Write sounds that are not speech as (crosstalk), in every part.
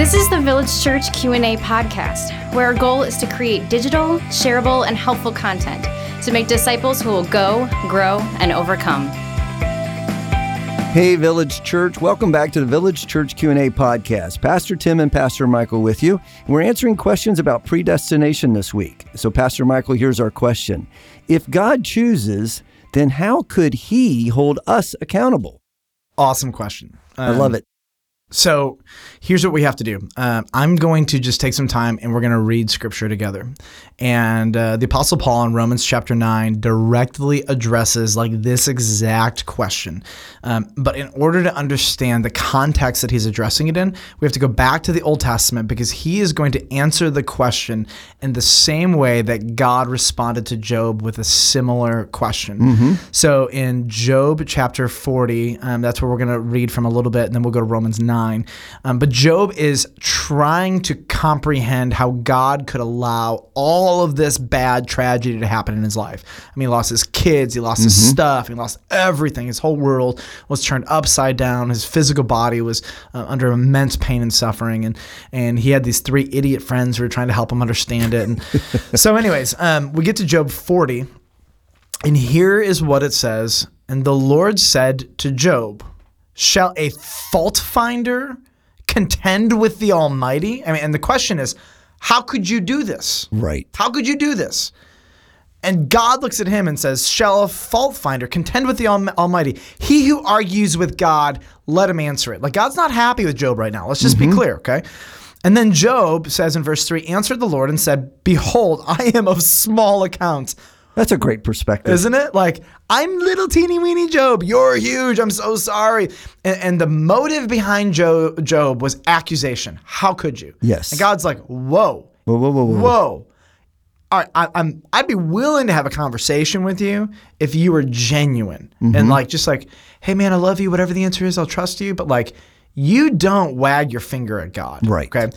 This is the Village Church Q&A podcast, where our goal is to create digital, shareable, and helpful content to make disciples who will go, grow, and overcome. Hey Village Church, welcome back to the Village Church Q&A podcast. Pastor Tim and Pastor Michael with you. We're answering questions about predestination this week. So Pastor Michael, here's our question. If God chooses, then how could he hold us accountable? Awesome question. I love um, it. So here's what we have to do. Um, I'm going to just take some time and we're going to read scripture together. And uh, the Apostle Paul in Romans chapter 9 directly addresses like this exact question. Um, but in order to understand the context that he's addressing it in, we have to go back to the Old Testament because he is going to answer the question in the same way that God responded to Job with a similar question. So in Job chapter 40, um, that's where we're going to read from a little bit, and then we'll go to Romans 9. Um, but Job is trying to comprehend how God could allow all of this bad tragedy to happen in his life. I mean, he lost his kids, he lost his stuff, he lost everything. His whole world was turned upside down. His physical body was uh, under immense pain and suffering, and and he had these three idiot friends who were trying to help him understand it. And (laughs) so, anyways, um, we get to Job 40, and here is what it says. And the Lord said to Job, Shall a fault finder contend with the Almighty? I mean, and the question is, how could you do this? Right. How could you do this? And God looks at him and says, Shall a fault finder contend with the Almighty? He who argues with God, let him answer it. Like, God's not happy with Job right now. Let's just be mm-hmm. clear, okay? And then Job says in verse 3 answered the Lord and said, Behold, I am of small account. That's a great perspective. Isn't it? Like, I'm little teeny weeny Job. You're huge. I'm so sorry. And, and the motive behind Job, Job was accusation. How could you? Yes. And God's like, whoa, Whoa, whoa, whoa, whoa. whoa. All right, I, I'm. I'd be willing to have a conversation with you if you were genuine Mm-hmm. and like just like, hey man, I love you. Whatever the answer is, I'll trust you. But like, you don't wag your finger at God, Right. Okay.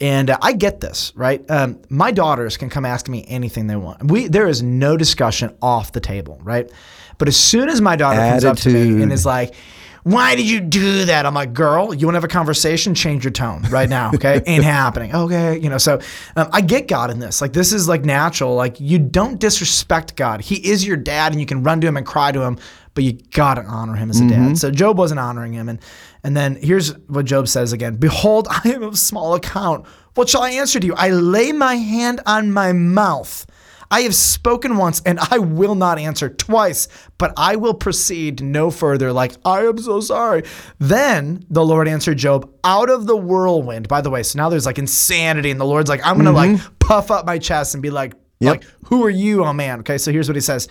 And uh, I get this, right? Um, my daughters can come ask me anything they want. We there is no discussion off the table, right? But as soon as my daughter comes up to me and is like, "Why did you do that?" I'm like, "Girl, you want to have a conversation? Change your tone right now, okay? (laughs) Ain't happening, okay? You know." So um, I get God in this. Like this is like natural. Like you don't disrespect God. He is your dad, and you can run to him and cry to him, but you gotta honor him as a dad. So Job wasn't honoring him, and and then here's what Job says again: "Behold, I am of small account. What shall I answer to you? I lay my hand on my mouth." I have spoken once and I will not answer twice, but I will proceed no further. Like, I am so sorry. Then the Lord answered Job out of the whirlwind. By the way, so now there's like insanity, and the Lord's like, I'm gonna like mm-hmm. puff up my chest and be like, Yep. like, who are you, oh man? Okay, so here's what he says.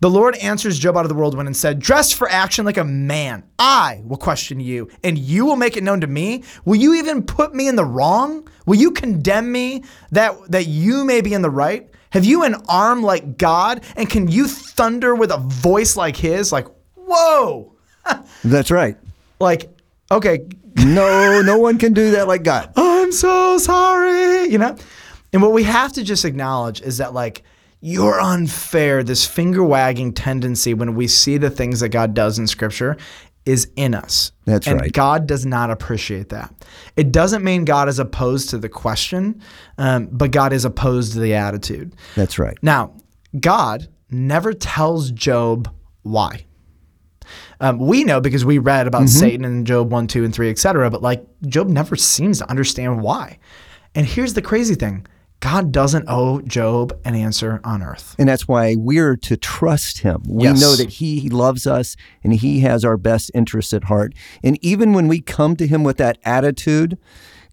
The Lord answers Job out of the whirlwind and said, Dress for action like a man. I will question you, and you will make it known to me. Will you even put me in the wrong? Will you condemn me that, that you may be in the right? Have you an arm like God? And can you thunder with a voice like his? Like, whoa. (laughs) That's right. Like, okay, No, no one can do that like God. (laughs) I'm so sorry, you know? And what we have to just acknowledge is that, like, you're unfair, this finger wagging tendency when we see the things that God does in Scripture is in us. That's and right. God does not appreciate that. It doesn't mean God is opposed to the question, um, but God is opposed to the attitude. That's right. Now, God never tells Job why. Um, we know because we read about Satan in Job 1, 2, and 3, etc. But like Job never seems to understand why. And here's the crazy thing God doesn't owe Job an answer on earth. And that's why we're to trust him. We Yes. know that he loves us and he has our best interests at heart. And even when we come to him with that attitude,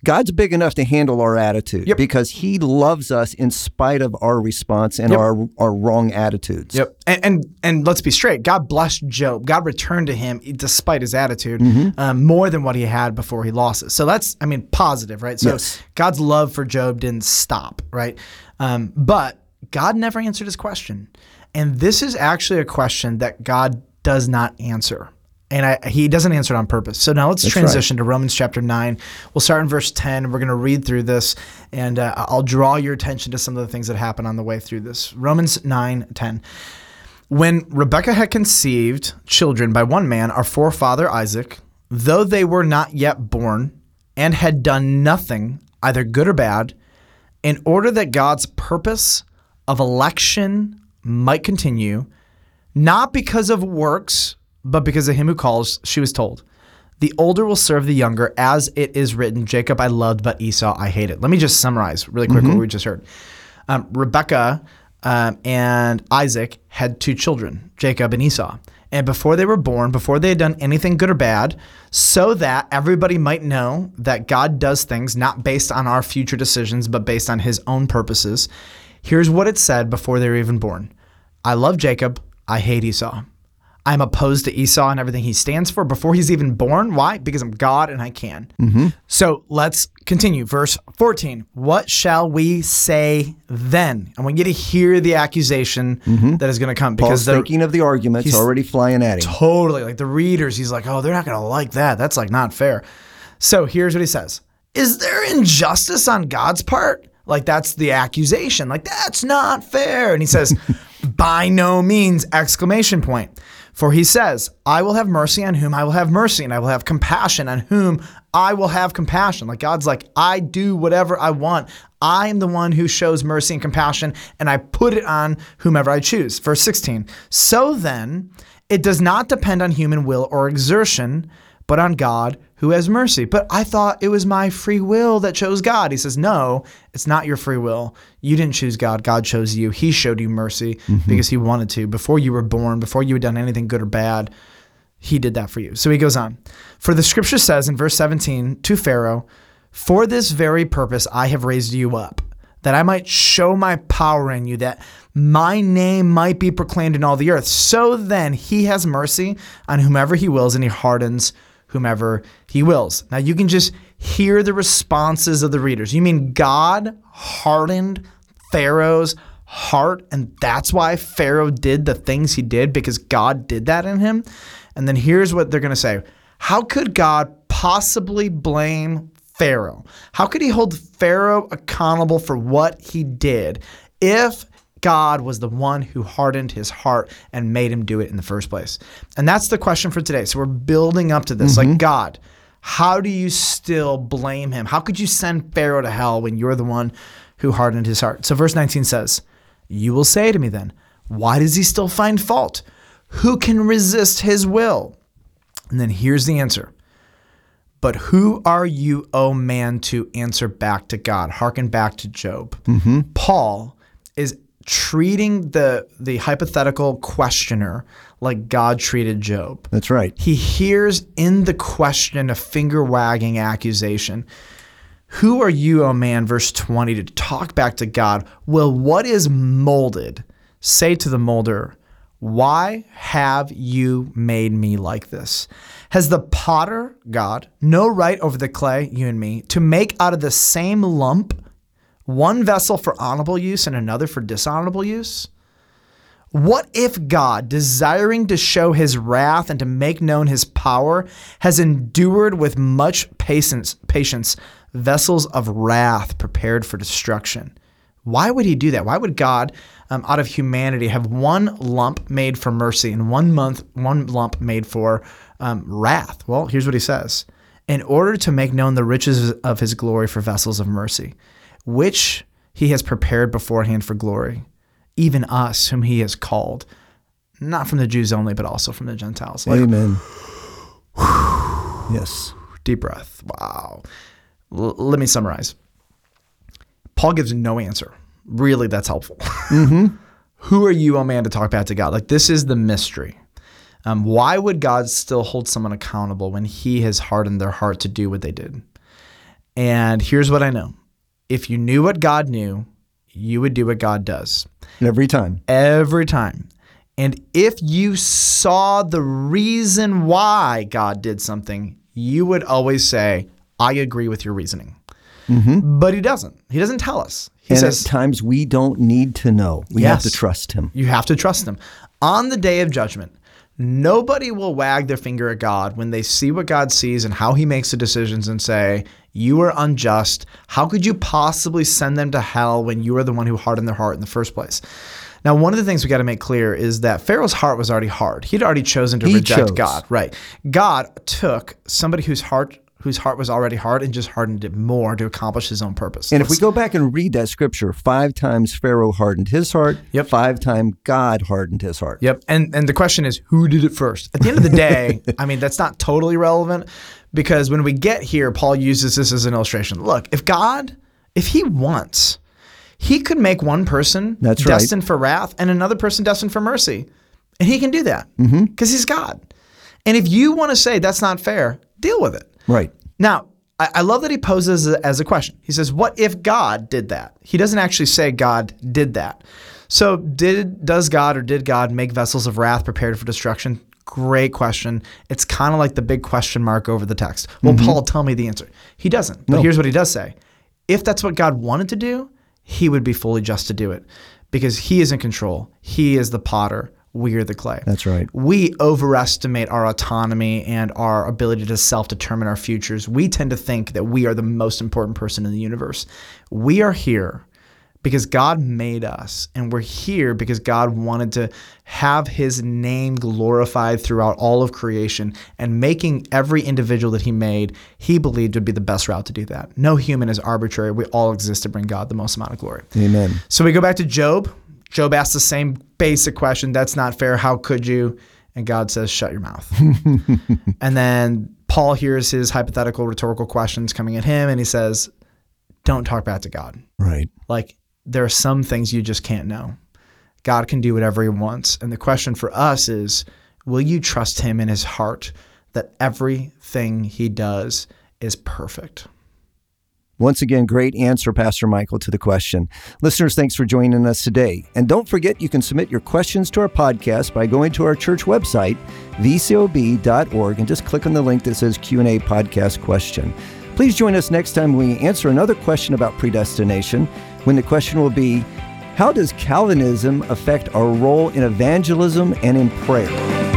God's big enough to handle our attitude Yep. because he loves us in spite of our response and Yep. our, our wrong attitudes. Yep. And, and and let's be straight. God blessed Job. God returned to him despite his attitude um, more than what he had before he lost it. So that's I mean positive, right? So Yes. God's love for Job didn't stop, right? Um, but God never answered his question, and this is actually a question that God does not answer. And I, he doesn't answer it on purpose. So now let's right. transition to Romans chapter 9. We'll start in verse 10. We're going to read through this, and uh, I'll draw your attention to some of the things that happen on the way through this. Romans 9 10. When Rebekah had conceived children by one man, our forefather Isaac, though they were not yet born, and had done nothing, either good or bad, in order that God's purpose of election might continue, not because of works, but because of him who calls, she was told. The older will serve the younger, as it is written, Jacob I loved, but Esau I hated. Let me just summarize really quick what we just heard. Um, Rebecca um, and Isaac had two children, Jacob and Esau. And before they were born, before they had done anything good or bad, so that everybody might know that God does things not based on our future decisions, but based on his own purposes, here's what it said before they were even born I love Jacob, I hate Esau. I'm opposed to Esau and everything he stands for before he's even born. Why? Because I'm God and I can. Mm-hmm. So let's continue. Verse 14. What shall we say then? I want you to hear the accusation mm-hmm. that is going to come Paul's because the, thinking of the arguments he's- already flying at him. totally like the readers, he's like, oh, they're not going to like that. That's like not fair. So here's what he says Is there injustice on God's part? Like that's the accusation. Like that's not fair. And he says, (laughs) by no means, exclamation point. For he says, I will have mercy on whom I will have mercy, and I will have compassion on whom I will have compassion. Like God's like, I do whatever I want. I am the one who shows mercy and compassion, and I put it on whomever I choose. Verse 16. So then, it does not depend on human will or exertion, but on God who has mercy. But I thought it was my free will that chose God. He says, No, it's not your free will. You didn't choose God. God chose you. He showed you mercy mm-hmm. because he wanted to. Before you were born, before you had done anything good or bad, he did that for you. So he goes on. For the scripture says in verse 17 to Pharaoh, For this very purpose I have raised you up, that I might show my power in you, that my name might be proclaimed in all the earth. So then he has mercy on whomever he wills, and he hardens whomever he wills. Now you can just hear the responses of the readers. You mean God hardened Pharaoh's heart, and that's why Pharaoh did the things he did because God did that in him? And then here's what they're going to say How could God possibly blame Pharaoh? How could he hold Pharaoh accountable for what he did if God was the one who hardened his heart and made him do it in the first place? And that's the question for today. So we're building up to this. Like, mm-hmm. God, how do you still blame him? How could you send Pharaoh to hell when you're the one who hardened his heart? So, verse 19 says, You will say to me then, Why does he still find fault? Who can resist his will? And then here's the answer. But who are you, O man, to answer back to God? Harken back to Job. Mm-hmm. Paul is treating the the hypothetical questioner like God treated Job. That's right. He hears in the question a finger wagging accusation. Who are you, O man, verse 20, to talk back to God? Will what is molded say to the molder, Why have you made me like this? Has the potter, God, no right over the clay, you and me, to make out of the same lump one vessel for honorable use and another for dishonorable use? What if God, desiring to show his wrath and to make known his power, has endured with much patience, patience vessels of wrath prepared for destruction? Why would he do that? Why would God, um, out of humanity, have one lump made for mercy and one month, one lump made for um, wrath? Well, here's what he says: In order to make known the riches of his glory for vessels of mercy, which he has prepared beforehand for glory, even us whom he has called, not from the Jews only, but also from the Gentiles. Like, Amen. yes. deep breath. Wow. L- let me summarize. Paul gives no answer. Really, that's helpful. (laughs) Who are you, oh man, to talk back to God? Like, this is the mystery. Um, why would God still hold someone accountable when he has hardened their heart to do what they did? And here's what I know if you knew what God knew, you would do what God does Every time. every time. And if you saw the reason why God did something, you would always say, I agree with your reasoning. Mm-hmm. But he doesn't. He doesn't tell us. He and says, at times we don't need to know. We have to trust him. you have to trust him. On the day of judgment, nobody will wag their finger at God when they see what God sees and how he makes the decisions and say, You are unjust. How could you possibly send them to hell when you are the one who hardened their heart in the first place? Now, one of the things we got to make clear is that Pharaoh's heart was already hard. He'd already chosen to He reject chose. God. Right. God took somebody whose heart whose heart was already hard and just hardened it more to accomplish his own purpose. And if we go back and read that scripture, five times Pharaoh hardened his heart. Yep. Five times God hardened his heart. Yep. And and the question is who did it first? At the end of the day, (laughs) I mean that's not totally relevant because when we get here, Paul uses this as an illustration. Look, if God, if he wants, he could make one person That's right. destined for wrath and another person destined for mercy. And he can do that because Mm-hmm. he's God. And if you want to say that's not fair, deal with it. Right. Now, I, I love that he poses as a, as a question. He says, "What if God did that?" He doesn't actually say God did that. So, did does God or did God make vessels of wrath prepared for destruction? Great question. It's kind of like the big question mark over the text. Well, mm-hmm. Paul, tell me the answer. He doesn't. But here's what he does say: If that's what God wanted to do, He would be fully just to do it, because He is in control. He is the potter. We are the clay That's right. we overestimate our autonomy and our ability to self determine our futures. We tend to think that we are the most important person in the universe. We are here because God made us, and we're here because God wanted to have his name glorified throughout all of creation and making every individual that he made, he believed would be the best route to do that. No human is arbitrary. We all exist to bring God the most amount of glory. Amen. So we go back to Job. Job asks the same basic question That's not fair. How could you? And God says, Shut your mouth. (laughs) and then Paul hears his hypothetical rhetorical questions coming at him and he says, Don't talk back to God. Right. Like, there are some things you just can't know. God can do whatever he wants. And the question for us is will you trust him in his heart that everything he does is perfect? Once again, great answer, Pastor Michael, to the question. Listeners, thanks for joining us today. And don't forget, you can submit your questions to our podcast by going to our church website, vcob.org, and just click on the link that says Q&A podcast question. Please join us next time when we answer another question about predestination, when the question will be, how does Calvinism affect our role in evangelism and in prayer?